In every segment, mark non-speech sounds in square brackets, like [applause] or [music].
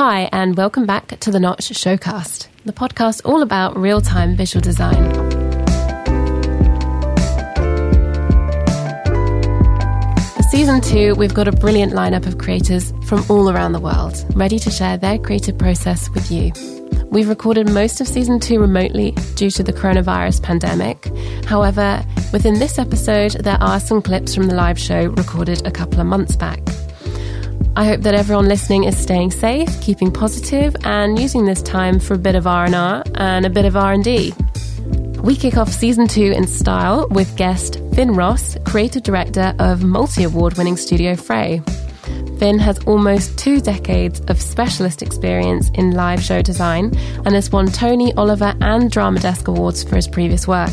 Hi, and welcome back to the Notch Showcast, the podcast all about real time visual design. For season two, we've got a brilliant lineup of creators from all around the world, ready to share their creative process with you. We've recorded most of season two remotely due to the coronavirus pandemic. However, within this episode, there are some clips from the live show recorded a couple of months back. I hope that everyone listening is staying safe, keeping positive, and using this time for a bit of R&R and a bit of R&D. We kick off season 2 in style with guest Finn Ross, creative director of multi-award winning studio Frray. Finn has almost two decades of specialist experience in live show design and has won Tony, Olivier, and Drama Desk Awards for his previous work.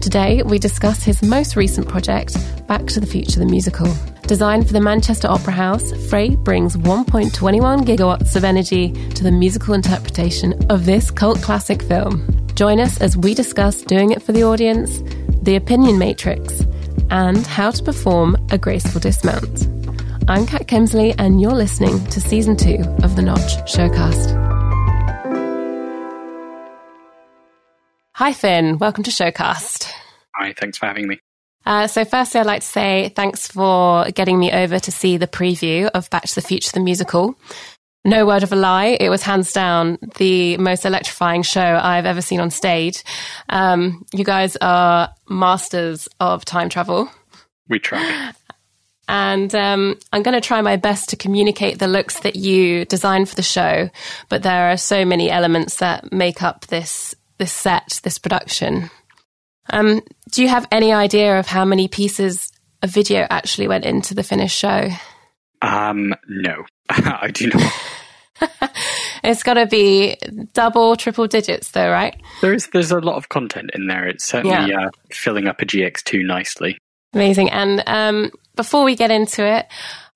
Today, we discuss his most recent project, Back to the Future the Musical. Designed for the Manchester Opera House, Frray brings 1.21 gigawatts of energy to the musical interpretation of this cult classic film. Join us as we discuss doing it for the audience, the opinion matrix, and how to perform a graceful dismount. I'm Kat Kemsley, and you're listening to season two of the Notch Showcast. Hi, Finn. Welcome to Showcast. Hi, thanks for having me. Uh, so, firstly, I'd like to say thanks for getting me over to see the preview of Back to the Future, the musical. No word of a lie, it was hands down the most electrifying show I've ever seen on stage. Um, you guys are masters of time travel. We try. And um, I'm going to try my best to communicate the looks that you designed for the show, but there are so many elements that make up this this set, this production. Um, do you have any idea of how many pieces of video actually went into the finished show? Um, no, [laughs] I do not. [laughs] it's got to be double, triple digits, though, right? There is. There's a lot of content in there. It's certainly yeah. uh, filling up a GX2 nicely. Amazing. And um, before we get into it,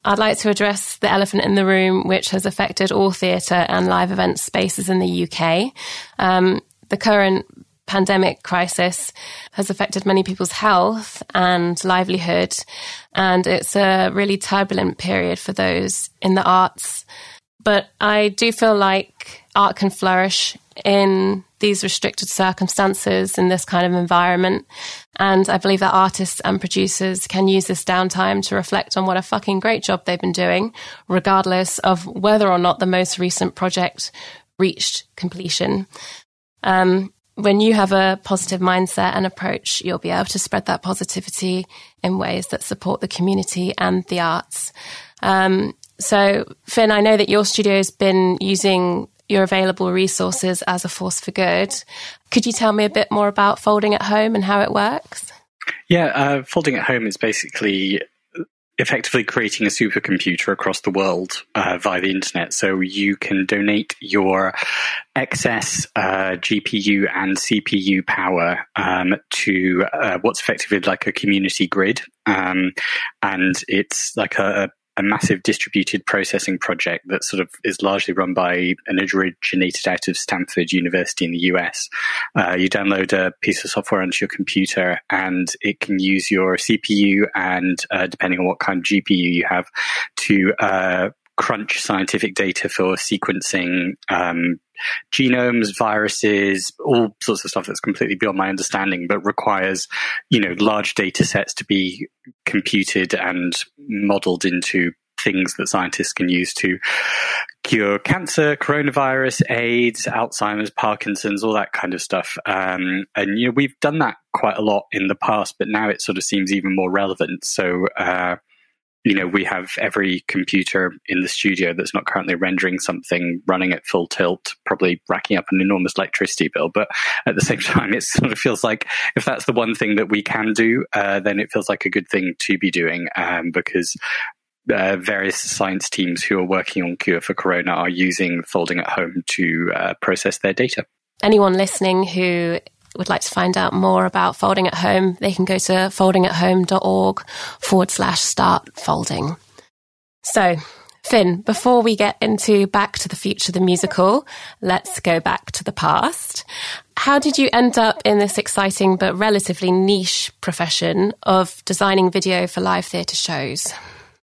I'd like to address the elephant in the room, which has affected all theatre and live event spaces in the UK. Um, the current pandemic crisis has affected many people's health and livelihood. And it's a really turbulent period for those in the arts. But I do feel like art can flourish in these restricted circumstances in this kind of environment. And I believe that artists and producers can use this downtime to reflect on what a fucking great job they've been doing, regardless of whether or not the most recent project reached completion. Um, when you have a positive mindset and approach, you'll be able to spread that positivity in ways that support the community and the arts. Um, so, Finn, I know that your studio has been using your available resources as a force for good. Could you tell me a bit more about Folding at Home and how it works? Yeah, uh, Folding at Home is basically effectively creating a supercomputer across the world uh, via the internet. So you can donate your excess uh, GPU and CPU power um, to uh, what's effectively like a community grid. Um, and it's like a, a massive distributed processing project that sort of is largely run by and originated out of Stanford University in the US. Uh, you download a piece of software onto your computer and it can use your CPU and uh, depending on what kind of GPU you have to uh, crunch scientific data for sequencing um, genomes, viruses, all sorts of stuff that's completely beyond my understanding, but requires, you know, large data sets to be computed and modeled into things that scientists can use to cure cancer, coronavirus, AIDS, Alzheimer's, Parkinson's, all that kind of stuff. Um, and you know, we've done that quite a lot in the past, but now it sort of seems even more relevant. So, uh, you know, we have every computer in the studio that's not currently rendering something running at full tilt, probably racking up an enormous electricity bill. But at the same [laughs] time, it sort of feels like if that's the one thing that we can do, uh, then it feels like a good thing to be doing um, because uh, various science teams who are working on cure for corona are using folding at home to uh, process their data. Anyone listening who would like to find out more about folding at home, they can go to foldingathome.org forward slash start folding. So, Finn, before we get into Back to the Future, the musical, let's go back to the past. How did you end up in this exciting but relatively niche profession of designing video for live theatre shows?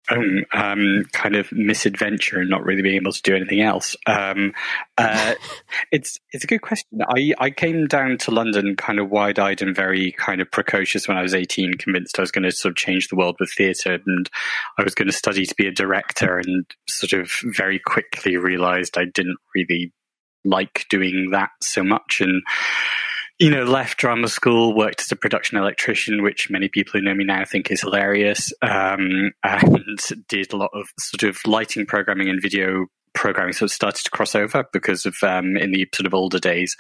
Own um, kind of misadventure and not really being able to do anything else. Um, uh, [laughs] it's it's a good question. I I came down to London kind of wide eyed and very kind of precocious when I was eighteen, convinced I was going to sort of change the world with theatre, and I was going to study to be a director, and sort of very quickly realised I didn't really like doing that so much, and you know, left drama school, worked as a production electrician, which many people who know me now think is hilarious, um, and did a lot of sort of lighting programming and video programming sort of started to cross over because of um, in the sort of older days,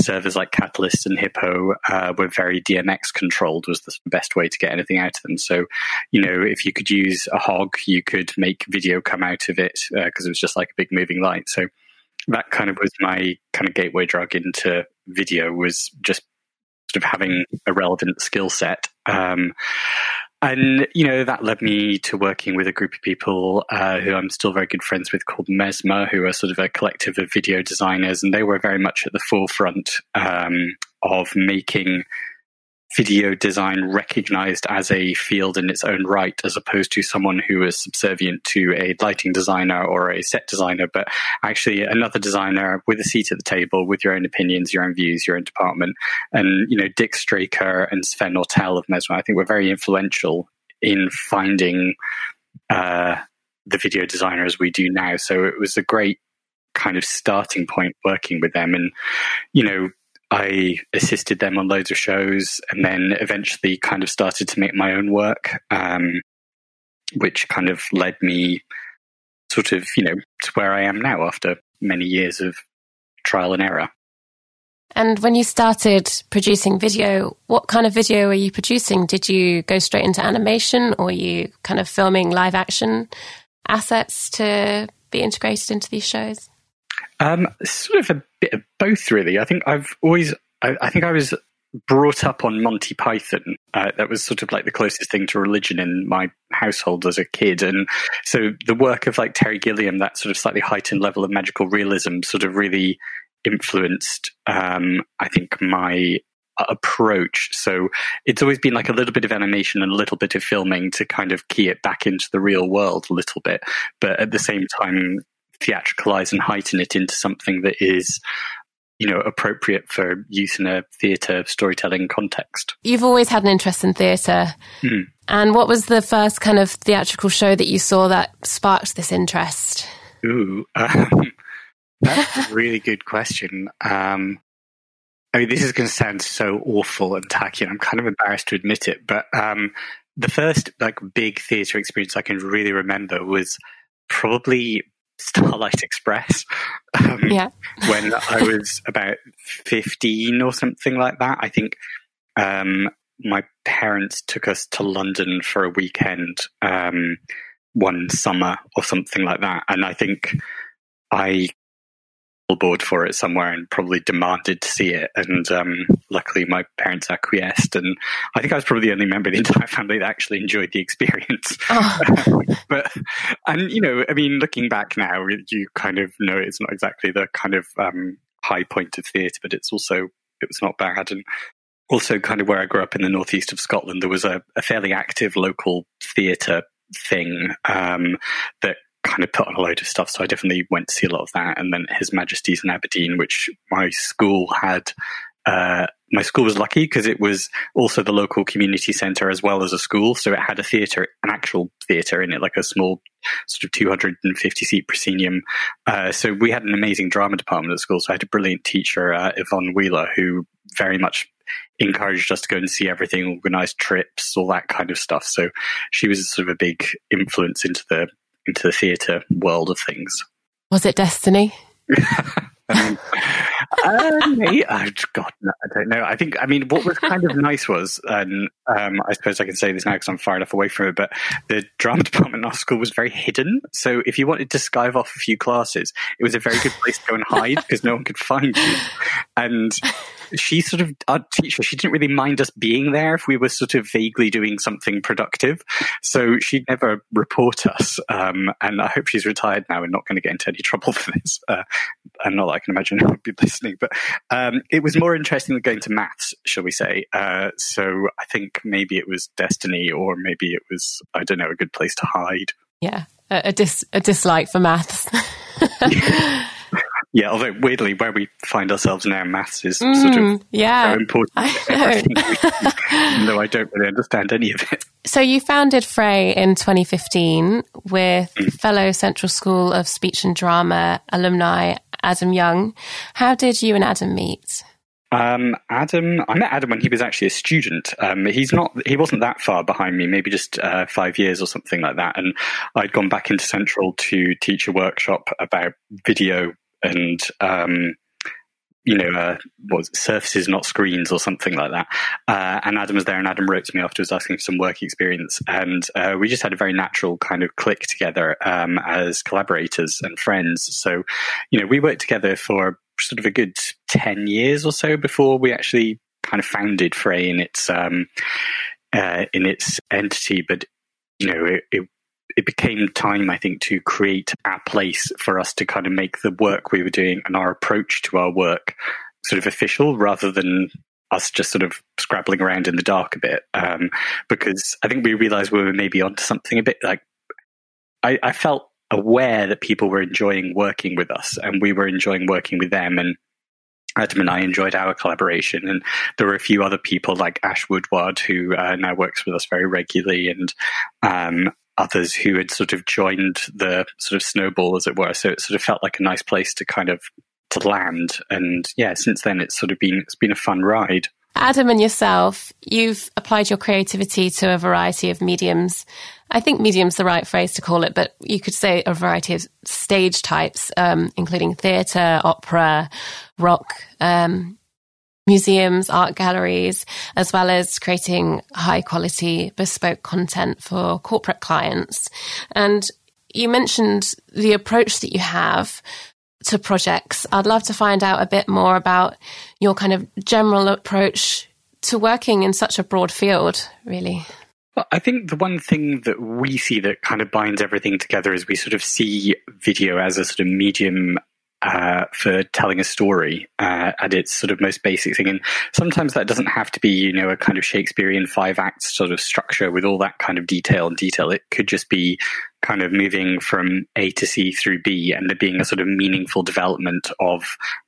servers like Catalyst and Hippo uh, were very DMX controlled was the best way to get anything out of them. So, you know, if you could use a hog, you could make video come out of it because uh, it was just like a big moving light. So that kind of was my kind of gateway drug into video was just sort of having a relevant skill set. Um, and you know that led me to working with a group of people uh, who I'm still very good friends with, called Mesmer, who are sort of a collective of video designers, and they were very much at the forefront um, of making video design recognized as a field in its own right, as opposed to someone who is subservient to a lighting designer or a set designer, but actually another designer with a seat at the table with your own opinions, your own views, your own department. And, you know, Dick Straker and Sven Ortel of Mesmer, I think were very influential in finding uh, the video designer as we do now. So it was a great kind of starting point working with them. And, you know, I assisted them on loads of shows and then eventually kind of started to make my own work, um, which kind of led me sort of, you know, to where I am now after many years of trial and error. And when you started producing video, what kind of video were you producing? Did you go straight into animation or you kind of filming live action assets to be integrated into these shows? Um, sort of a bit of both, really. I think I've always, I, I think I was brought up on Monty Python. Uh, that was sort of like the closest thing to religion in my household as a kid. And so the work of like Terry Gilliam, that sort of slightly heightened level of magical realism, sort of really influenced, um, I think, my approach. So it's always been like a little bit of animation and a little bit of filming to kind of key it back into the real world a little bit. But at the same time, theatricalize and heighten it into something that is you know appropriate for use in a theatre storytelling context. You've always had an interest in theatre, mm. and what was the first kind of theatrical show that you saw that sparked this interest? Ooh, um, [laughs] that's a really good question. Um, I mean, this is going to sound so awful and tacky, and I'm kind of embarrassed to admit it, but um, the first like big theatre experience I can really remember was probably Starlight Express. Um, yeah. when I was [laughs] about 15 or something like that. I think um, my parents took us to London for a weekend um, one summer or something like that. And I think I board for it somewhere and probably demanded to see it. And um, luckily, my parents acquiesced. And I think I was probably the only member of the entire [laughs] family that actually enjoyed the experience. Oh. [laughs] but, and, you know, I mean, looking back now, you kind of know it's not exactly the kind of um, high point of theatre, but it's also, it was not bad. And also, kind of where I grew up in the northeast of Scotland, there was a, a fairly active local theatre thing um, that kind of put on a load of stuff. So I definitely went to see a lot of that. And then His Majesty's in Aberdeen, which my school had. Uh, my school was lucky because it was also the local community centre as well as a school. So it had a theatre, an actual theatre in it, like a small sort of 250 seat proscenium. Uh, so we had an amazing drama department at school. So I had a brilliant teacher, uh, Yvonne Wheeler, who very much encouraged us to go and see everything, organised trips, all that kind of stuff. So she was sort of a big influence into the into the theatre world of things. Was it destiny? [laughs] um, uh, oh, God, no, I don't know. I think, I mean, what was kind of nice was, and um, I suppose I can say this now because I'm far enough away from it, but the drama [laughs] department in our school was very hidden. So if you wanted to skive off a few classes, it was a very good place to go and hide because no one could find you. And she sort of, our teacher, she didn't really mind us being there if we were sort of vaguely doing something productive. So she'd never report us. Um, and I hope she's retired now and not going to get into any trouble for this. Uh, and not that I can imagine her would be listening, but um, it was more interesting than going to maths, shall we say. Uh, so I think maybe it was destiny or maybe it was, I don't know, a good place to hide. Yeah, a, a dis a dislike for maths. [laughs] [laughs] Yeah, although weirdly, where we find ourselves now, in maths is mm, sort of mm, yeah, so important. I [laughs] though [laughs] I don't really understand any of it. So you founded Frray in 2015 with mm. fellow Central School of Speech and Drama alumni Adam Young. How did you and Adam meet? Um, Adam, I met Adam when he was actually a student. Um, he's not, he wasn't that far behind me, maybe just uh, five years or something like that. And I'd gone back into Central to teach a workshop about video and um, you know, uh, was surfaces, not screens, or something like that. Uh, and Adam was there, and Adam wrote to me afterwards asking for some work experience, and uh, we just had a very natural kind of click together um, as collaborators and friends. So, you know, we worked together for sort of a good ten years or so before we actually kind of founded Frray in its um, uh, in its entity, but you know, it, it it became time, I think, to create a place for us to kind of make the work we were doing and our approach to our work sort of official rather than us just sort of scrabbling around in the dark a bit. Um, because I think we realized we were maybe onto something a bit like I, I felt aware that people were enjoying working with us and we were enjoying working with them. And Adam and I enjoyed our collaboration, and there were a few other people like Ash Woodward, who uh, now works with us very regularly, and um, others who had sort of joined the sort of snowball, as it were. So it sort of felt like a nice place to kind of to land. And yeah, since then it's sort of been it's been a fun ride. Adam and yourself, you've applied your creativity to a variety of mediums. I think medium's the right phrase to call it, but you could say a variety of stage types, um, including theatre, opera, rock, um, museums, art galleries, as well as creating high quality bespoke content for corporate clients. And you mentioned the approach that you have to projects. I'd love to find out a bit more about your kind of general approach to working in such a broad field, really. Well, I think the one thing that we see that kind of binds everything together is we sort of see video as a sort of medium uh, for telling a story uh, at its sort of most basic thing. And sometimes that doesn't have to be, you know, a kind of Shakespearean five acts sort of structure with all that kind of detail and detail. It could just be kind of moving from A to C through B and there being a sort of meaningful development of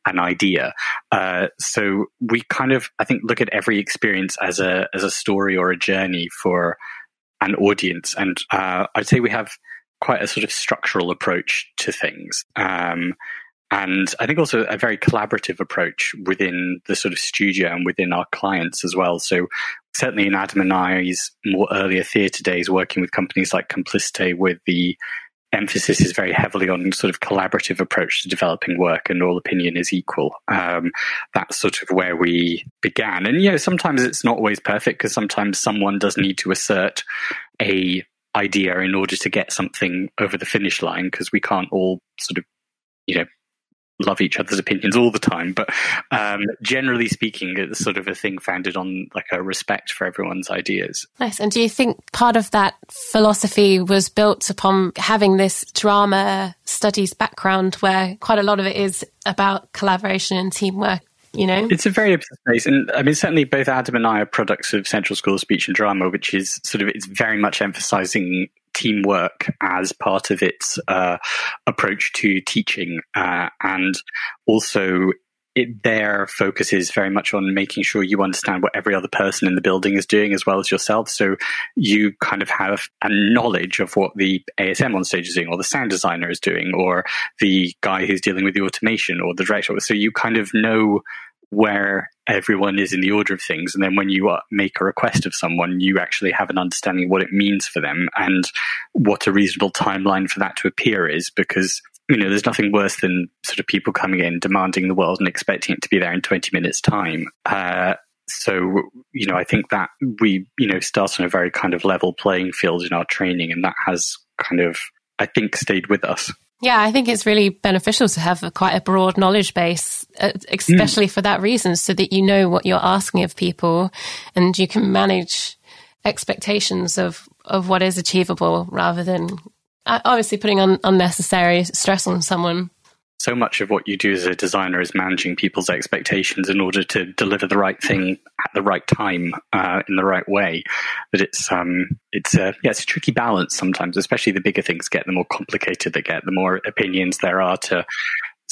an idea. Uh, so we kind of, I think, look at every experience as a as a story or a journey for an audience. And uh, I'd say we have quite a sort of structural approach to things. Um, and I think also a very collaborative approach within the sort of studio and within our clients as well. So certainly in Adam and I's more earlier theatre days, working with companies like Complicite, with the emphasis is very heavily on sort of collaborative approach to developing work and all opinion is equal. Um, that's sort of where we began. And, you know, sometimes it's not always perfect because sometimes someone does need to assert a idea in order to get something over the finish line because we can't all sort of, you know, love each other's opinions all the time, but um, generally speaking, it's sort of a thing founded on like a respect for everyone's ideas. Nice. And do you think part of that philosophy was built upon having this drama studies background where quite a lot of it is about collaboration and teamwork? You know, it's a very place, and I mean, certainly both Adam and I are products of Central School of Speech and Drama, which is sort of it's very much emphasising teamwork as part of its uh, approach to teaching, uh, and also it, their focus is very much on making sure you understand what every other person in the building is doing as well as yourself. So you kind of have a knowledge of what the ASM on stage is doing, or the sound designer is doing, or the guy who's dealing with the automation, or the director. So you kind of know where everyone is in the order of things. And then when you uh, make a request of someone, you actually have an understanding of what it means for them and what a reasonable timeline for that to appear is because you know, there's nothing worse than sort of people coming in, demanding the world and expecting it to be there in 20 minutes time. Uh, so, you know, I think that we, you know, start on a very kind of level playing field in our training and that has kind of, I think, stayed with us. Yeah, I think it's really beneficial to have a, quite a broad knowledge base, uh, especially mm. for that reason, so that you know what you're asking of people and you can manage expectations of, of what is achievable rather than uh, obviously putting on unnecessary stress on someone. So much of what you do as a designer is managing people's expectations in order to deliver the right thing at the right time uh, in the right way. That it's um, it's a yeah, it's a tricky balance sometimes, especially the bigger things get, the more complicated they get, the more opinions there are to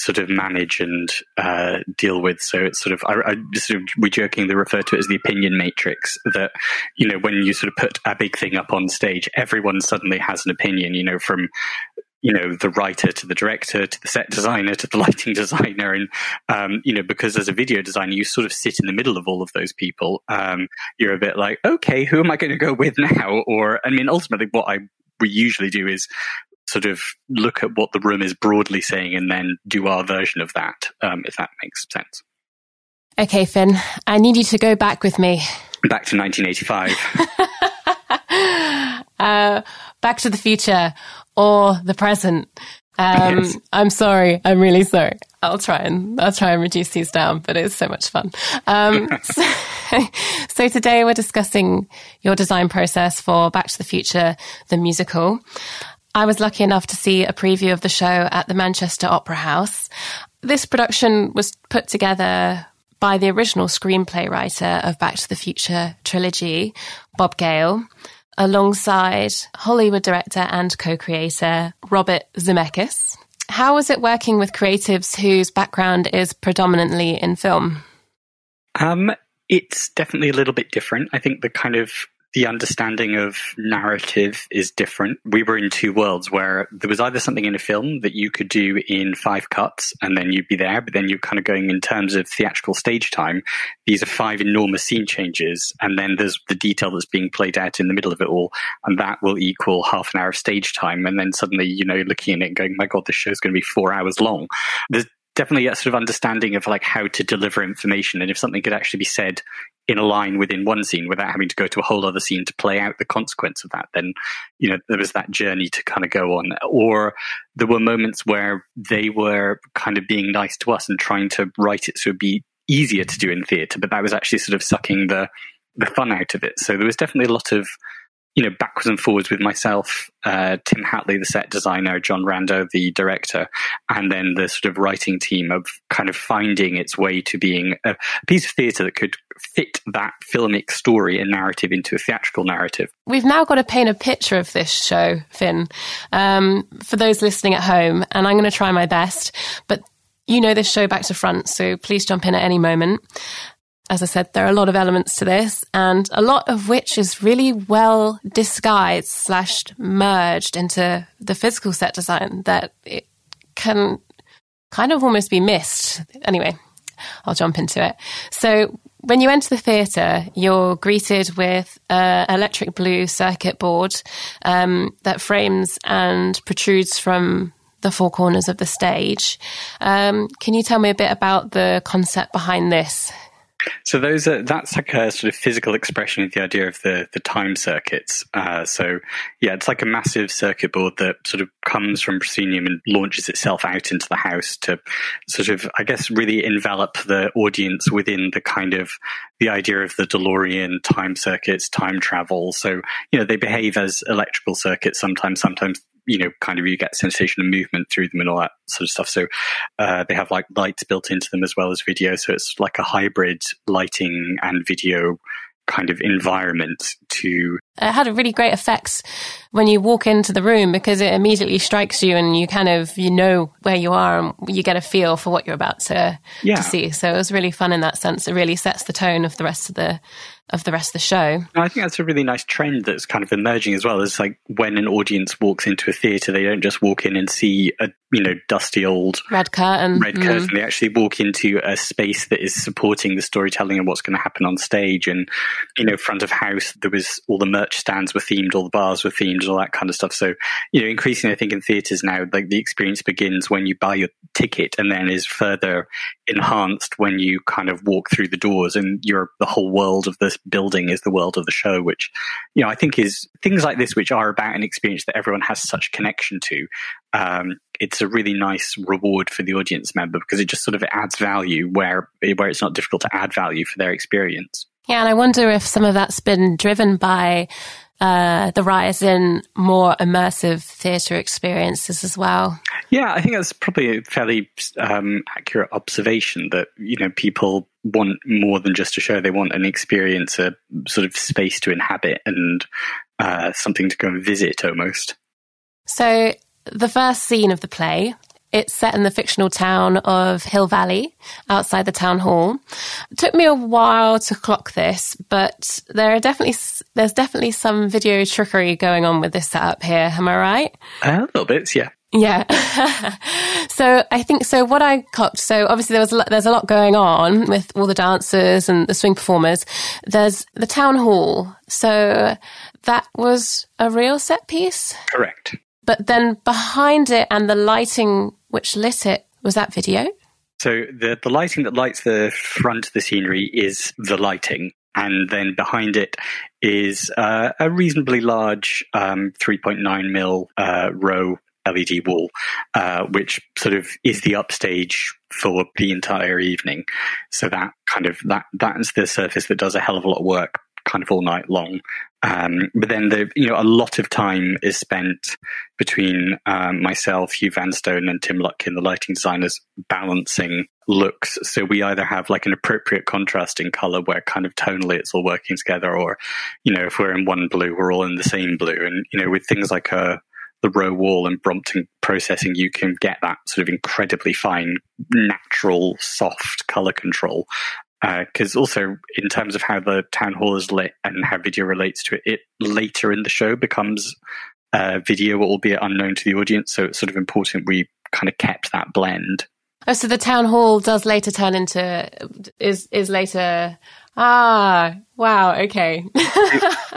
sort of manage and uh, deal with. So it's sort of I, I sort of we jokingly refer to it as the opinion matrix. That you know when you sort of put a big thing up on stage, everyone suddenly has an opinion. You know from you know the writer to the director to the set designer to the [laughs] lighting designer. And um, you know because as a video designer you sort of sit in the middle of all of those people. Um, you're a bit like okay who am i going to go with now? Or i mean ultimately what i we usually do is sort of look at what the room is broadly saying and then do our version of that um, if that makes sense. Okay finn i need you to go back with me. Back to 1985 [laughs] uh, back to the future or the present. Um, yes. I'm sorry. I'm really sorry. I'll try and I'll try and reduce these down, but it's so much fun. Um, [laughs] so, [laughs] so, today we're discussing your design process for Back to the Future, the musical. I was lucky enough to see a preview of the show at the Manchester Opera House. This production was put together by the original screenplay writer of Back to the Future trilogy, Bob Gale alongside Hollywood director and co-creator Robert Zemeckis. How was it working with creatives whose background is predominantly in film? Um, it's definitely a little bit different. I think the kind of the understanding of narrative is different. We were in two worlds where there was either something in a film that you could do in five cuts and then you'd be there, but then you're kind of going in terms of theatrical stage time. These are five enormous scene changes, and then there's the detail that's being played out in the middle of it all, and that will equal half an hour of stage time. And then suddenly, you know, looking at it and going, my God, this show's going to be four hours long. There's definitely a sort of understanding of like how to deliver information and if something could actually be said in a line within one scene without having to go to a whole other scene to play out the consequence of that, then, you know, there was that journey to kind of go on. Or there were moments where they were kind of being nice to us and trying to write it so it'd be easier to do in theatre, but that was actually sort of sucking the, the fun out of it. So there was definitely a lot of you know, backwards and forwards with myself, uh, Tim Hatley, the set designer, John Rando, the director, and then the sort of writing team of kind of finding its way to being a piece of theatre that could fit that filmic story and narrative into a theatrical narrative. We've now got to paint a picture of this show, Finn, um, for those listening at home, and I'm going to try my best. But you know this show back to front, so please jump in at any moment as I said, there are a lot of elements to this, and a lot of which is really well disguised slash merged into the physical set design that it can kind of almost be missed. Anyway, I'll jump into it. So when you enter the theatre, you're greeted with an electric blue circuit board um, that frames and protrudes from the four corners of the stage. Um, can you tell me a bit about the concept behind this? So those are that's like a sort of physical expression of the idea of the the time circuits. Uh, so yeah, it's like a massive circuit board that sort of comes from proscenium and launches itself out into the house to sort of I guess really envelop the audience within the kind of the idea of the DeLorean time circuits, time travel. So you know they behave as electrical circuits sometimes. Sometimes you know, kind of you get sensation of movement through them and all that sort of stuff. So uh, they have like lights built into them as well as video. So it's like a hybrid lighting and video kind of environment to it had a really great effects when you walk into the room because it immediately strikes you and you kind of you know where you are and you get a feel for what you're about to, yeah. to see so it was really fun in that sense it really sets the tone of the rest of the of the rest of the show. I think that's a really nice trend that's kind of emerging as well. It's like when an audience walks into a theatre, they don't just walk in and see a you know dusty old red curtain. Red mm. curtain. They actually walk into a space that is supporting the storytelling and what's going to happen on stage. And you know, front of house, there was all the merch stands were themed, all the bars were themed, all that kind of stuff. So you know, increasingly, I think in theatres now, like the experience begins when you buy your ticket, and then is further enhanced when you kind of walk through the doors, and you're the whole world of this building is the world of the show, which, you know, I think is things like this, which are about an experience that everyone has such connection to. Um, it's a really nice reward for the audience member because it just sort of adds value where where it's not difficult to add value for their experience. Yeah, and I wonder if some of that's been driven by uh, the rise in more immersive theatre experiences as well. Yeah, I think that's probably a fairly um, accurate observation that you know people want more than just a show; they want an experience, a sort of space to inhabit, and uh, something to go and visit almost. So, the first scene of the play it's set in the fictional town of Hill Valley, outside the town hall. It took me a while to clock this, but there are definitely there's definitely some video trickery going on with this setup here. Am I right? A little bit, yeah. Yeah. [laughs] so I think so. What I clocked. So obviously there was a lot, there's a lot going on with all the dancers and the swing performers. There's the town hall. So that was a real set piece. Correct. But then behind it and the lighting which lit it was that video. So the the lighting that lights the front of the scenery is the lighting, and then behind it is uh, a reasonably large um, 3.9 mil uh, ROE LED wall, uh, which sort of is the upstage for the entire evening. So that kind of that that's the surface that does a hell of a lot of work kind of all night long. Um, but then the you know a lot of time is spent between um, myself, Hugh Vanstone, and Tim Lutkin, the lighting designers, balancing looks. So we either have like an appropriate contrast in color where kind of tonally it's all working together, or you know if we're in one blue, we're all in the same blue. And you know with things like a uh, the ROE wall and Brompton processing, you can get that sort of incredibly fine, natural, soft color control because uh, also in terms of how the town hall is lit and how video relates to it, it later in the show becomes uh, video, albeit unknown to the audience. So it's sort of important we kind of kept that blend. Oh, so the town hall does later turn into is is later. Ah, wow. Okay. [laughs]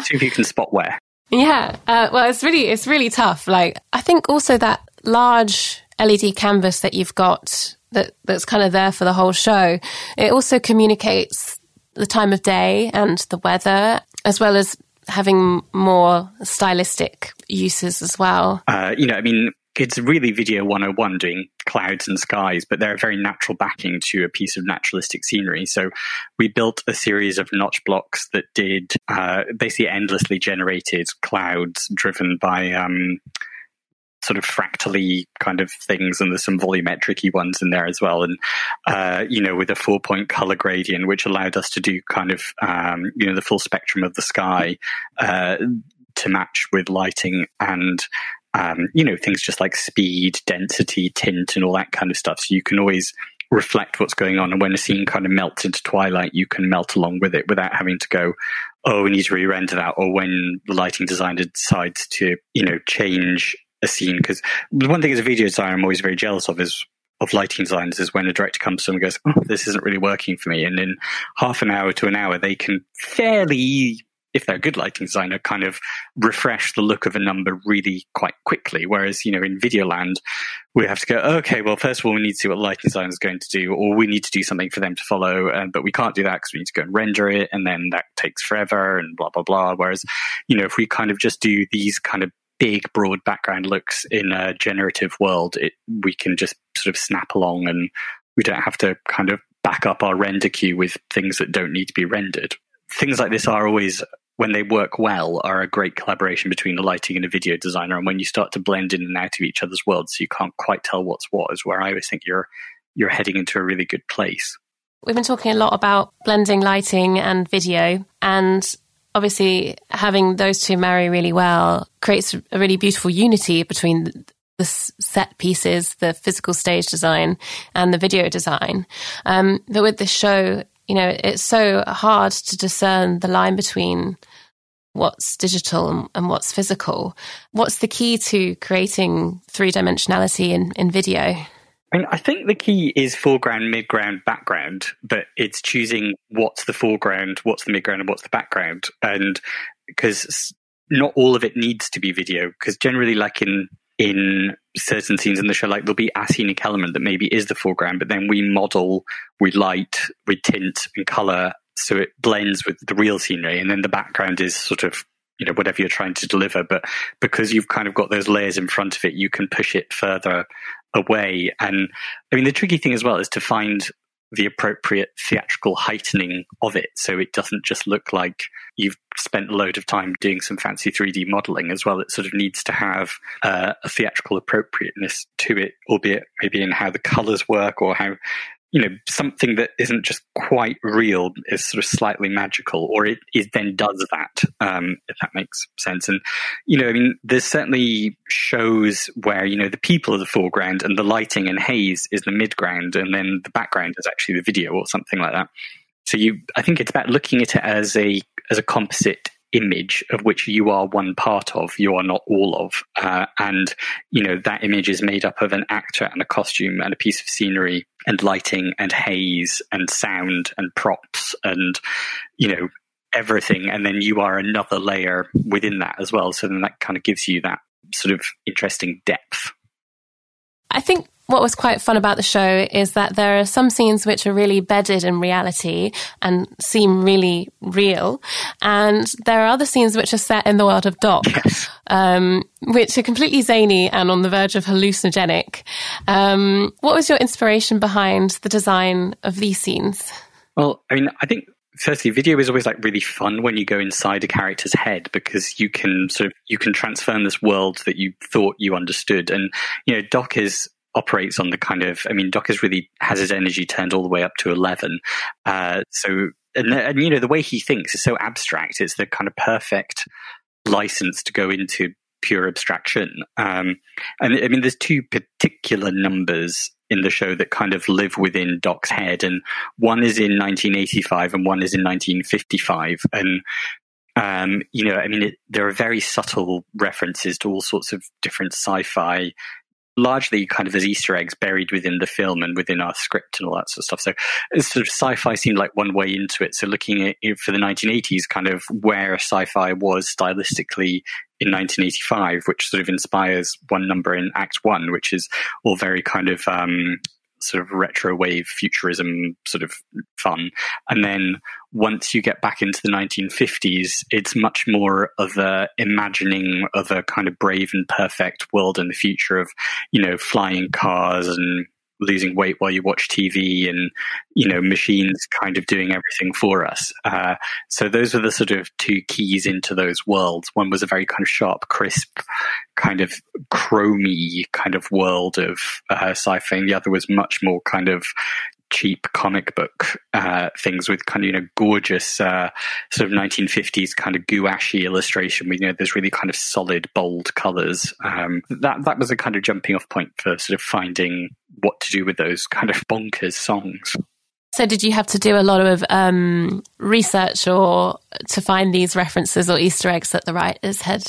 See if you can spot where. Yeah. Uh, well, it's really it's really tough. Like I think also that large LED canvas that you've got that that's kind of there for the whole show. It also communicates the time of day and the weather, as well as having more stylistic uses as well. Uh, you know, I mean, it's really video 101 doing clouds and skies, but they're a very natural backing to a piece of naturalistic scenery. So we built a series of notch blocks that did uh, basically endlessly generated clouds driven by. Um, sort of fractally kind of things, and there's some volumetric ones in there as well. And uh, you know, with a four point color gradient, which allowed us to do kind of um, you know the full spectrum of the sky uh, to match with lighting and. Um, you know, things just like speed, density, tint, and all that kind of stuff. So you can always reflect what's going on. And when a scene kind of melts into twilight, you can melt along with it without having to go, oh, we need to re-render that. Or when the lighting designer decides to, you know, change a scene because one thing as a video designer I'm always very jealous of is of lighting designers is when a director comes to them and goes, "Oh, this isn't really working for me," and in half an hour to an hour they can fairly if they're a good lighting designer, kind of refresh the look of a number really quite quickly. Whereas, you know, in video land, we have to go, okay, well, first of all, we need to see what lighting designer is going to do, or we need to do something for them to follow. Uh, but we can't do that because we need to go and render it, and then that takes forever and blah, blah, blah. Whereas, you know, if we kind of just do these kind of big, broad background looks in a generative world, it, we can just sort of snap along and we don't have to kind of back up our render queue with things that don't need to be rendered. Things like this are always, when they work well, are a great collaboration between the lighting and a video designer. And when you start to blend in and out of each other's worlds, so you can't quite tell what's what, is where I always think you're you're heading into a really good place. We've been talking a lot about blending lighting and video, and obviously having those two marry really well creates a really beautiful unity between the set pieces, the physical stage design, and the video design. Um, but with this show, you know, it's so hard to discern the line between what's digital and, and what's physical. What's the key to creating three dimensionality in, in video? I mean, I think the key is foreground, midground, background, but it's choosing what's the foreground, what's the midground, and what's the background. And because not all of it needs to be video, because generally, like in in certain scenes in the show, like there'll be a scenic element that maybe is the foreground, but then we model, we light, we tint and color so it blends with the real scenery, and then the background is sort of you know whatever you're trying to deliver but because you've kind of got those layers in front of it you can push it further away. And I mean, the tricky thing as well is to find the appropriate theatrical heightening of it. So it doesn't just look like you've spent a load of time doing some fancy 3D modeling as well. It sort of needs to have uh, a theatrical appropriateness to it, albeit maybe in how the colors work or how you know something that isn't just quite real is sort of slightly magical or it, it then does that um, if that makes sense. And you know i mean there's certainly shows where you know the people are the foreground and the lighting and haze is the midground and then the background is actually the video or something like that. So you i think it's about looking at it as a as a composite image of which you are one part of, you are not all of. Uh, and, you know, that image is made up of an actor and a costume and a piece of scenery and lighting and haze and sound and props and, you know, everything. And then you are another layer within that as well. So then that kind of gives you that sort of interesting depth. I think what was quite fun about the show is that there are some scenes which are really bedded in reality and seem really real. And there are other scenes which are set in the world of Doc, yes. um, which are completely zany and on the verge of hallucinogenic. Um, what was your inspiration behind the design of these scenes? Well, I mean, I think firstly video is always like really fun when you go inside a character's head because you can sort of you can transform this world that you thought you understood and you know doc is operates on the kind of, I mean, Doc is really has his energy turned all the way up to 11. Uh, so, and, and, you know, the way he thinks is so abstract. It's the kind of perfect license to go into pure abstraction. Um, and I mean, there's two particular numbers in the show that kind of live within Doc's head, and one is in 1985 and one is in 1955. And um, you know, I mean, it, there are very subtle references to all sorts of different sci-fi largely kind of as Easter eggs buried within the film and within our script and all that sort of stuff. So sort of sci-fi seemed like one way into it. So looking at for the 1980s, kind of where sci-fi was stylistically in 1985, which sort of inspires one number in Act One, which is all very kind of um, sort of retro wave futurism sort of fun. And then once you get back into the 1950s, it's much more of a imagining of a kind of brave and perfect world in the future of, you know, flying cars and losing weight while you watch TV and, you know, machines kind of doing everything for us. Uh, so those were the sort of two keys into those worlds. One was a very kind of sharp, crisp, kind of chromy kind of world of uh, sci-fi, and the other was much more kind of cheap comic book uh, things with kind of you know gorgeous uh, sort of 1950s kind of gouache illustration with you know there's really kind of solid bold colors. Um, that that was a kind of jumping off point for sort of finding what to do with those kind of bonkers songs. So did you have to do a lot of um, research or to find these references or easter eggs that the writers had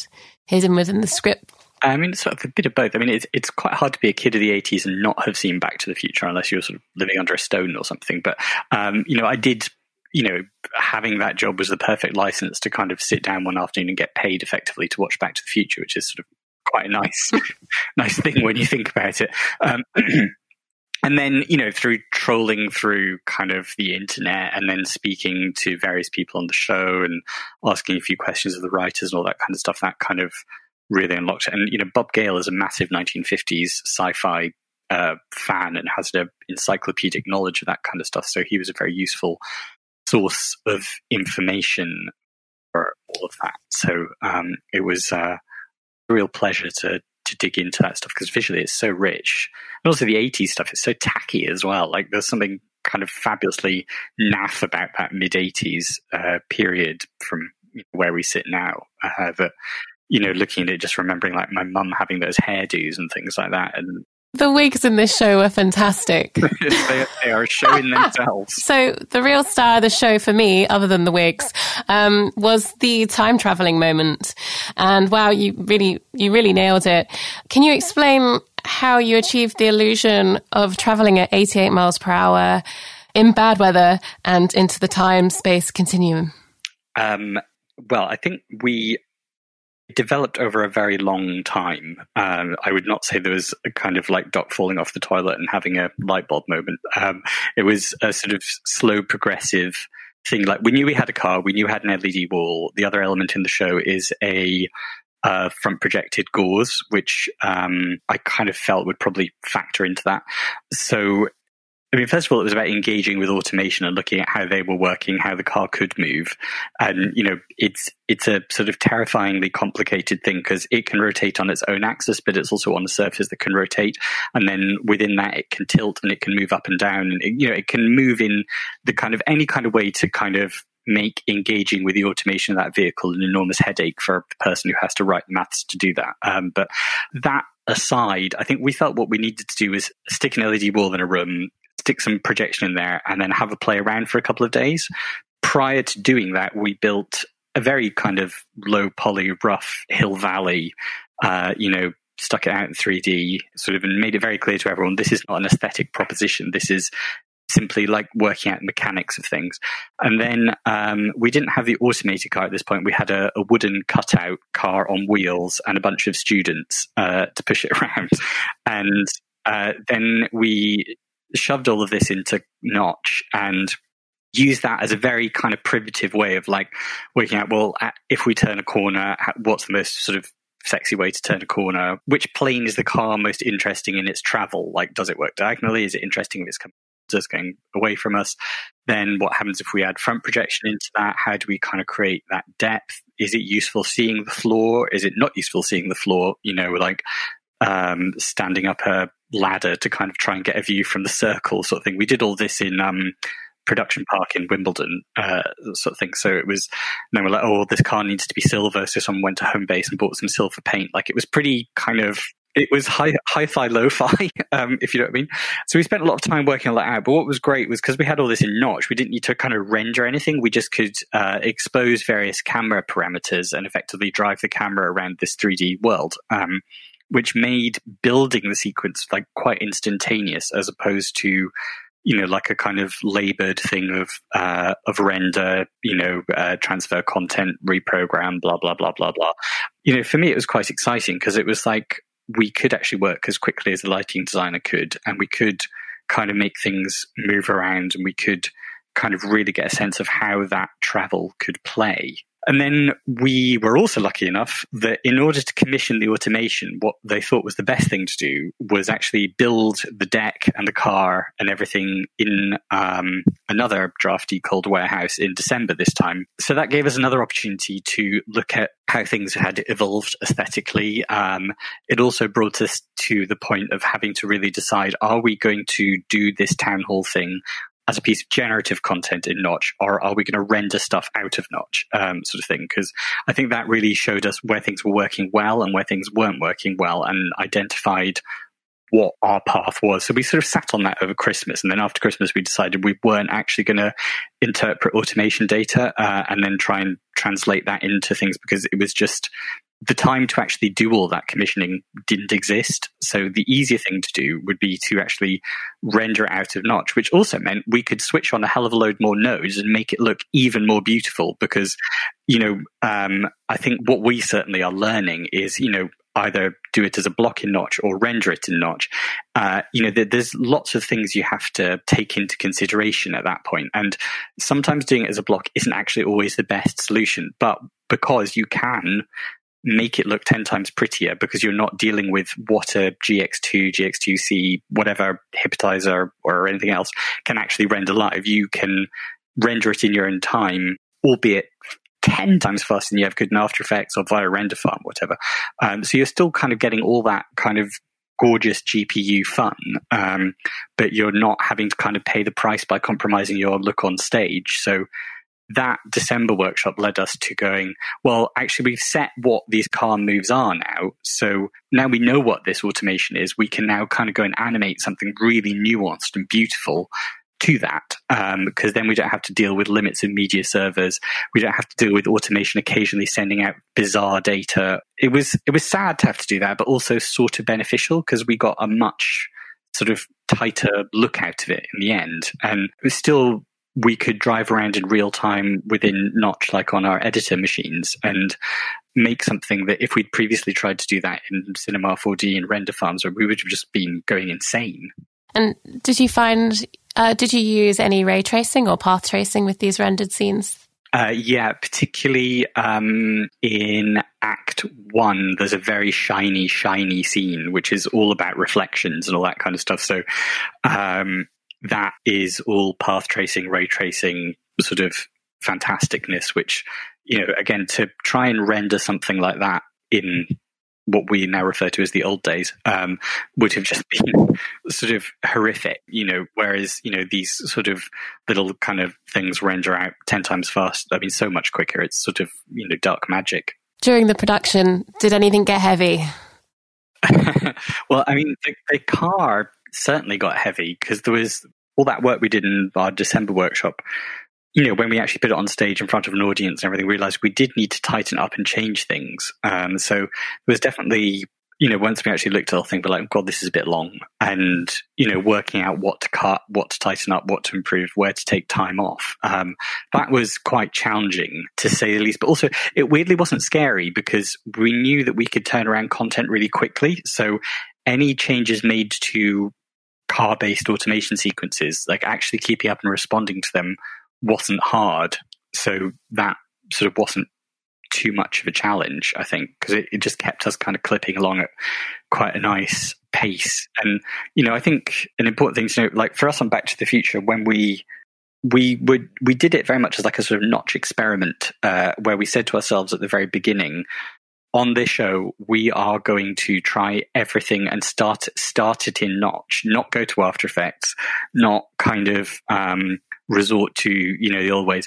hidden within the script I mean, it's sort of a bit of both. I mean, it's it's quite hard to be a kid of the '80s and not have seen Back to the Future unless you're sort of living under a stone or something. But um, you know, I did. You know, having that job was the perfect license to kind of sit down one afternoon and get paid effectively to watch Back to the Future, which is sort of quite a nice, [laughs] nice thing when you think about it. Um, [clears throat] and then you know through trolling through kind of the internet and then speaking to various people on the show and asking a few questions of the writers and all that kind of stuff that kind of really unlocked it. And you know, Bob Gale is a massive 1950s sci-fi uh, fan and has an encyclopedic knowledge of that kind of stuff. So he was a very useful source of information for all of that. So um, it was uh, a real pleasure to to dig into that stuff because visually it's so rich, and also the 80s stuff is so tacky as well. Like there's something kind of fabulously naff about that mid 80s uh, period from where we sit now uh, that you know, looking at it, just remembering like my mum having those hairdos and things like that. And the wigs in this show are fantastic. [laughs] they, they, are showing themselves. So the real star of the show for me, other than the wigs, um, was the time traveling moment. And wow, you really, you really nailed it. Can you explain how you achieved the illusion of traveling at 88 miles per hour in bad weather and into the time space continuum? Um, well, I think we developed over a very long time. Um, I would not say there was a kind of like Doc falling off the toilet and having a light bulb moment. Um, it was a sort of slow, progressive thing. Like we knew we had a car, we knew we had an LED wall. The other element in the show is a uh, front projected gauze, which um, I kind of felt would probably factor into that. So I mean, first of all, it was about engaging with automation and looking at how they were working, how the car could move. And, you know, it's, it's a sort of terrifyingly complicated thing because it can rotate on its own axis, but it's also on a surface that can rotate. And then within that, it can tilt and it can move up and down. And, it, you know, it can move in the kind of any kind of way to kind of make engaging with the automation of that vehicle an enormous headache for the person who has to write maths to do that. Um, but that aside, I think we felt what we needed to do was stick an LED wall in a room, stick some projection in there and then have a play around for a couple of days. Prior to doing that, we built a very kind of low poly, rough hill valley, uh, you know, stuck it out in 3D, sort of, and made it very clear to everyone this is not an aesthetic proposition. This is simply like working out mechanics of things. And then um, we didn't have the automated car at this point. We had a, a wooden cutout car on wheels and a bunch of students uh, to push it [laughs] around. And uh, then we shoved all of this into Notch and used that as a very kind of primitive way of like working out, well, uh, if we turn a corner, uh, what's the most sort of sexy way to turn a corner? Which plane is the car most interesting in its travel? Like, does it work diagonally? Is it interesting if it's coming just going away from us? Then what happens if we add front projection into that? How do we kind of create that depth? Is it useful seeing the floor? Is it not useful seeing the floor? You know, like um, standing up a ladder to kind of try and get a view from the circle sort of thing. We did all this in um, production park in Wimbledon, uh, sort of thing. So it was, then we're like, oh, this car needs to be silver. So someone went to Homebase and bought some silver paint. Like it was pretty kind of, it was high, hi-fi, lo-fi, [laughs] um, if you know what I mean. So we spent a lot of time working on that out. But what was great was because we had all this in Notch, we didn't need to kind of render anything. We just could uh, expose various camera parameters and effectively drive the camera around this 3D world. Um, which made building the sequence like quite instantaneous as opposed to you know like a kind of labored thing of uh, of render you know uh, transfer content reprogram blah blah blah blah blah. You know for me it was quite exciting because it was like we could actually work as quickly as a lighting designer could and we could kind of make things move around and we could kind of really get a sense of how that travel could play and then we were also lucky enough that in order to commission the automation, what they thought was the best thing to do was actually build the deck and the car and everything in um, another drafty cold warehouse in December this time. So that gave us another opportunity to look at how things had evolved aesthetically. Um, it also brought us to the point of having to really decide are we going to do this town hall thing as a piece of generative content in Notch, or are we going to render stuff out of Notch, um, sort of thing? Because I think that really showed us where things were working well and where things weren't working well, and identified what our path was. So we sort of sat on that over Christmas, and then after Christmas, we decided we weren't actually going to interpret automation data uh, and then try and translate that into things because it was just the time to actually do all that commissioning didn't exist. So the easier thing to do would be to actually render it out of Notch, which also meant we could switch on a hell of a load more nodes and make it look even more beautiful. Because, you know, um, I think what we certainly are learning is, you know, either do it as a block in Notch or render it in Notch. Uh, you know, there's lots of things you have to take into consideration at that point. And sometimes doing it as a block isn't actually always the best solution. But because you can make it look 10 times prettier because you're not dealing with what a GX2, GX2C, whatever Hippotizer or anything else can actually render live. You can render it in your own time, albeit 10 times faster than you have could in After Effects or via render farm, whatever. Um, so you're still kind of getting all that kind of gorgeous GPU fun, um, but you're not having to kind of pay the price by compromising your look on stage. So that December workshop led us to going, well, actually, we've set what these car moves are now. So now we know what this automation is. We can now kind of go and animate something really nuanced and beautiful to that um, because then we don't have to deal with limits in media servers. We don't have to deal with automation occasionally sending out bizarre data. It was it was sad to have to do that, but also sort of beneficial because we got a much sort of tighter look out of it in the end. And it was still we could drive around in real time within Notch, like on our editor machines, and make something that if we'd previously tried to do that in Cinema 4D and render farms, we would have just been going insane. And did you find, uh, did you use any ray tracing or path tracing with these rendered scenes? Uh, yeah, particularly um, in Act One, there's a very shiny, shiny scene, which is all about reflections and all that kind of stuff. So um, that is all path tracing, ray tracing sort of fantasticness, which, you know, again, to try and render something like that in what we now refer to as the old days um, would have just [laughs] been sort of horrific, you know. Whereas you know these sort of little kind of things render out ten times fast. I mean, so much quicker. It's sort of you know dark magic. During the production, did anything get heavy? [laughs] well, I mean, the, the car certainly got heavy because there was all that work we did in our December workshop you know, when we actually put it on stage in front of an audience and everything, realized we did need to tighten up and change things. Um, so it was definitely, you know, once we actually looked at the thing, we're like, God, this is a bit long. And, you know, working out what to cut, what to tighten up, what to improve, where to take time off. Um, that was quite challenging to say the least. But also, it weirdly wasn't scary because we knew that we could turn around content really quickly. So any changes made to car based automation sequences, like actually keeping up and responding to them wasn't hard. So that sort of wasn't too much of a challenge, I think, because it, it, just kept us kind of clipping along at quite a nice pace. And, you know, I think an important thing to note, like for us on Back to the Future, when we we would we did it very much as like a sort of notch experiment, uh, where we said to ourselves at the very beginning, on this show, we are going to try everything and start start it in Notch, not go to After Effects, not kind of um, resort to you know the old ways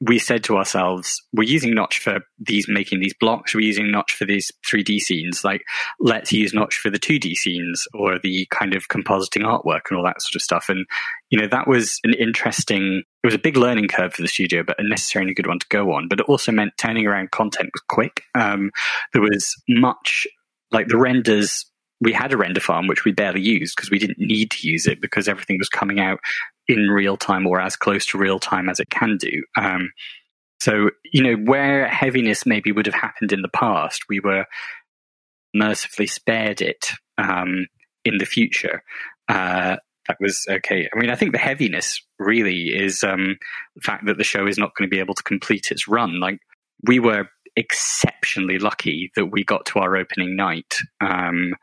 we said to ourselves, we're using Notch for these making these blocks. We're using Notch for these 3D scenes. Like, let's use Notch for the 2D scenes or the kind of compositing artwork and all that sort of stuff. And you know, that was an interesting. It was a big learning curve for the studio, but a necessarily good one to go on. But it also meant turning around content was quick. Um, there was much like the renders we had a render farm which we barely used because we didn't need to use it because everything was coming out in real time or as close to real time as it can do. Um, so, you know, where heaviness maybe would have happened in the past, we were mercifully spared it um, in the future. Uh, that was okay. I mean, I think the heaviness really is um, the fact that the show is not going to be able to complete its run. Like, we were exceptionally lucky that we got to our opening night, um,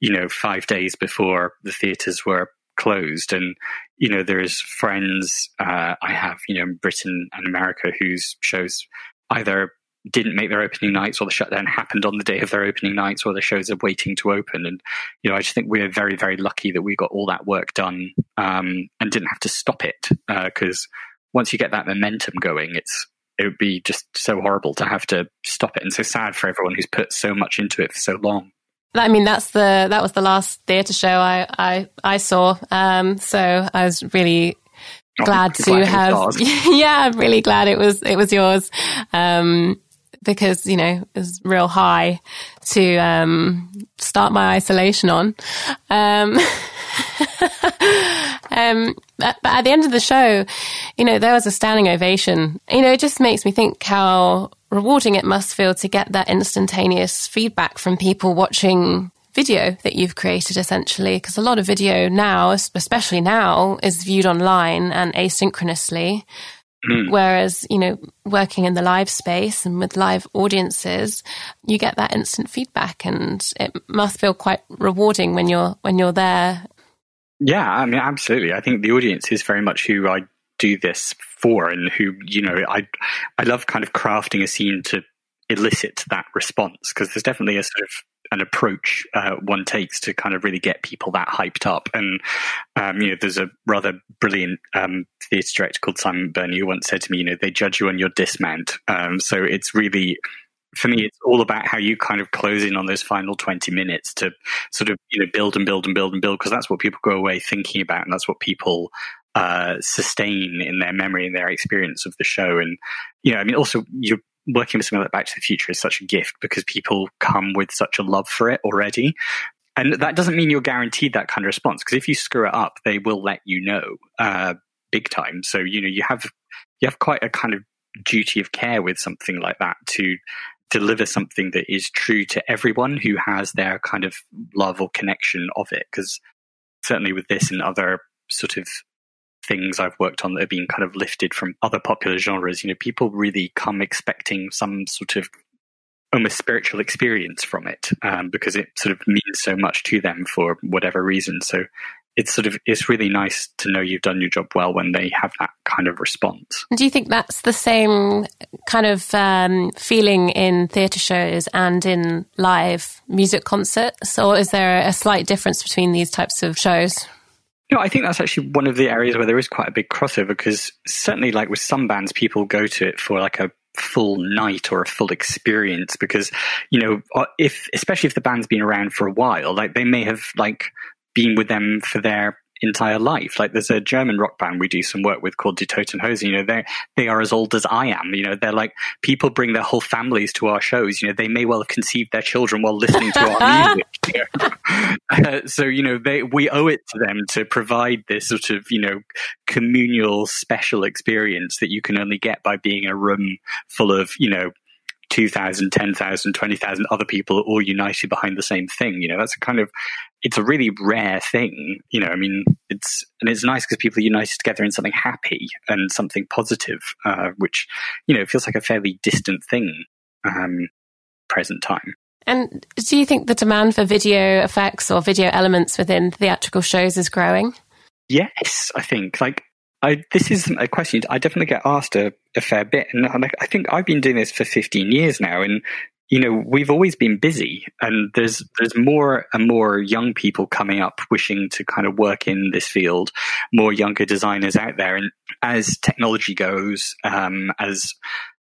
you know, five days before the theatres were closed. And, you know, there's friends uh, I have, you know, in Britain and America whose shows either didn't make their opening nights or the shutdown happened on the day of their opening nights or the shows are waiting to open. And, you know, I just think we're very, very lucky that we got all that work done um, and didn't have to stop it. Because uh, once you get that momentum going, it's, it would be just so horrible to have to stop it and so sad for everyone who's put so much into it for so long. I mean, that's the that was the last theatre show I I, I saw. Um, so I was really glad to glad have. [laughs] yeah, I'm really glad it was it was yours. Um, because you know it was real high to um, start my isolation on. Um, [laughs] um, but, but at the end of the show, you know, there was a standing ovation. You know, it just makes me think how rewarding it must feel to get that instantaneous feedback from people watching video that you've created essentially because a lot of video now especially now is viewed online and asynchronously mm. whereas you know working in the live space and with live audiences you get that instant feedback and it must feel quite rewarding when you're when you're there yeah i mean absolutely i think the audience is very much who i do this for and who you know i i love kind of crafting a scene to elicit that response because there's definitely a sort of an approach uh, one takes to kind of really get people that hyped up. And um, you know, there's a rather brilliant um, theatre director called Simon McBurney who once said to me, you know, they judge you on your dismount. Um, so it's really for me, it's all about how you kind of close in on those final 20 minutes to sort of, you know, build and build and build and build, because that's what people go away thinking about. And that's what people uh, sustain in their memory and their experience of the show. And, you know, I mean, also you're working with something like Back to the Future is such a gift because people come with such a love for it already. And that doesn't mean you're guaranteed that kind of response because if you screw it up, they will let you know uh, big time. So you know you have you have quite a kind of duty of care with something like that to deliver something that is true to everyone who has their kind of love or connection of it. Because certainly with this and other sort of things I've worked on that have been kind of lifted from other popular genres. You know, people really come expecting some sort of almost spiritual experience from it um, because it sort of means so much to them for whatever reason. So it's sort of it's really nice to know you've done your job well when they have that kind of response. Do you think that's the same kind of um, feeling in theatre shows and in live music concerts, or is there a slight difference between these types of shows? No, I think that's actually one of the areas where there is quite a big crossover because certainly, like with some bands, people go to it for like a full night or a full experience because you know uh, if especially if the band's been around for a while like they may have like been with them for their entire life. Like there's a German rock band we do some work with called Die Toten Hosen. You know, they they are as old as I am. You know, they're like people bring their whole families to our shows. You know, they may well have conceived their children while listening to our [laughs] music. You know? [laughs] so you know, they we owe it to them to provide this sort of you know communal special experience that you can only get by being in a room full of you know 2,000, 10,000, 20,000 other people all united behind the same thing. You know, that's a kind of, it's a really rare thing. You know, I mean, it's, and it's nice because people are united together in something happy and something positive, uh, which, you know, feels like a fairly distant thing, um, present time. And do you think the demand for video effects or video elements within theatrical shows is growing? Yes, I think. Like, I, this is a question I definitely get asked a, a fair bit, and I, I think I've been doing this for 15 years now, and you know we've always been busy, and there's there's more and more young people coming up wishing to kind of work in this field, more younger designers out there, and as technology goes, um, as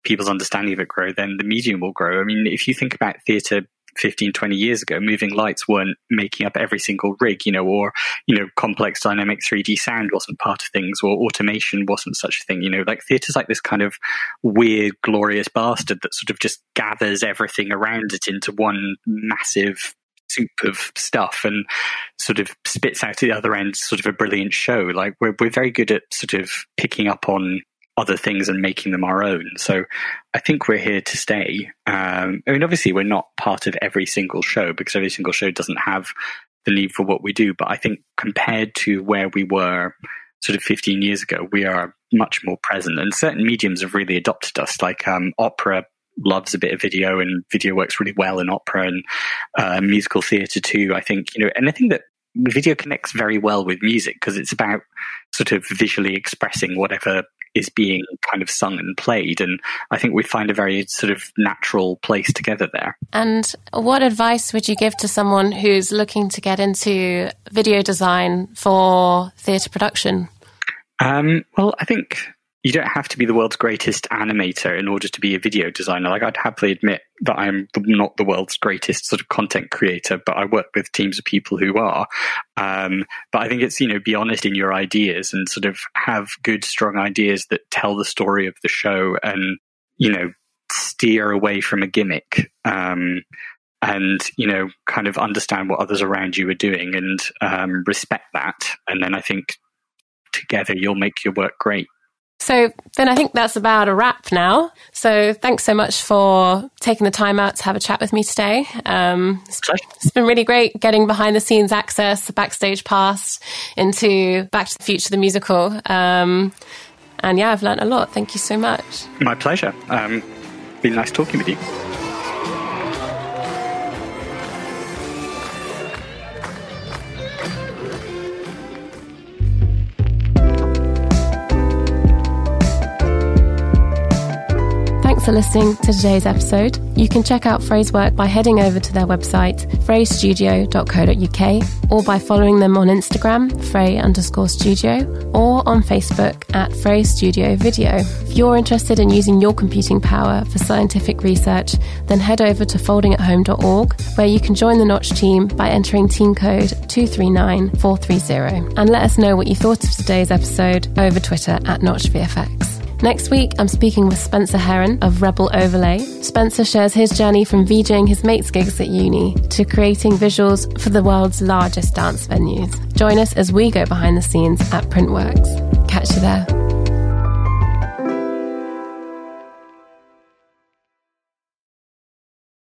people's understanding of it grow, then the medium will grow. I mean, if you think about theatre 15, 20 years ago, moving lights weren't making up every single rig, you know, or, you know, complex dynamic 3D sound wasn't part of things, or automation wasn't such a thing, you know, like theatre's like this kind of weird, glorious bastard that sort of just gathers everything around it into one massive soup of stuff and sort of spits out at the other end sort of a brilliant show. Like we're, we're very good at sort of picking up on other things and making them our own. So I think we're here to stay. Um, I mean, obviously, we're not part of every single show because every single show doesn't have the need for what we do. But I think compared to where we were sort of 15 years ago, we are much more present. And certain mediums have really adopted us, like um, opera loves a bit of video and video works really well in opera and uh, musical theatre too. I think, you know, think that video connects very well with music because it's about sort of visually expressing whatever is being kind of sung and played. And I think we find a very sort of natural place together there. And what advice would you give to someone who's looking to get into video design for theatre production? Um, well, I think you don't have to be the world's greatest animator in order to be a video designer. Like I'd happily admit that I'm not the world's greatest sort of content creator, but I work with teams of people who are. Um, but I think it's, you know, be honest in your ideas and sort of have good, strong ideas that tell the story of the show and, you know, steer away from a gimmick. Um, and you know, kind of understand what others around you are doing and um, respect that. And then I think together you'll make your work great. So then I think that's about a wrap now. So thanks so much for taking the time out to have a chat with me today. Um, it's, it's been really great getting behind the scenes access, backstage pass into Back to the Future, the musical. Um, and yeah, I've learned a lot. Thank you so much. My pleasure. Um, been nice talking with you. Thanks for listening to today's episode. You can check out Frray's work by heading over to their website, frraystudio.co.uk, or by following them on Instagram, frray underscore studio, or on Facebook at Frray Studio Video. If you're interested in using your computing power for scientific research, then head over to foldingathome.org, where you can join the Notch team by entering team code 239430. And let us know what you thought of today's episode over Twitter at NotchVFX. Next week, I'm speaking with Spencer Heron of Rebel Overlay. Spencer shares his journey from VJing his mates' gigs at uni to creating visuals for the world's largest dance venues. Join us as we go behind the scenes at Printworks. Catch you there.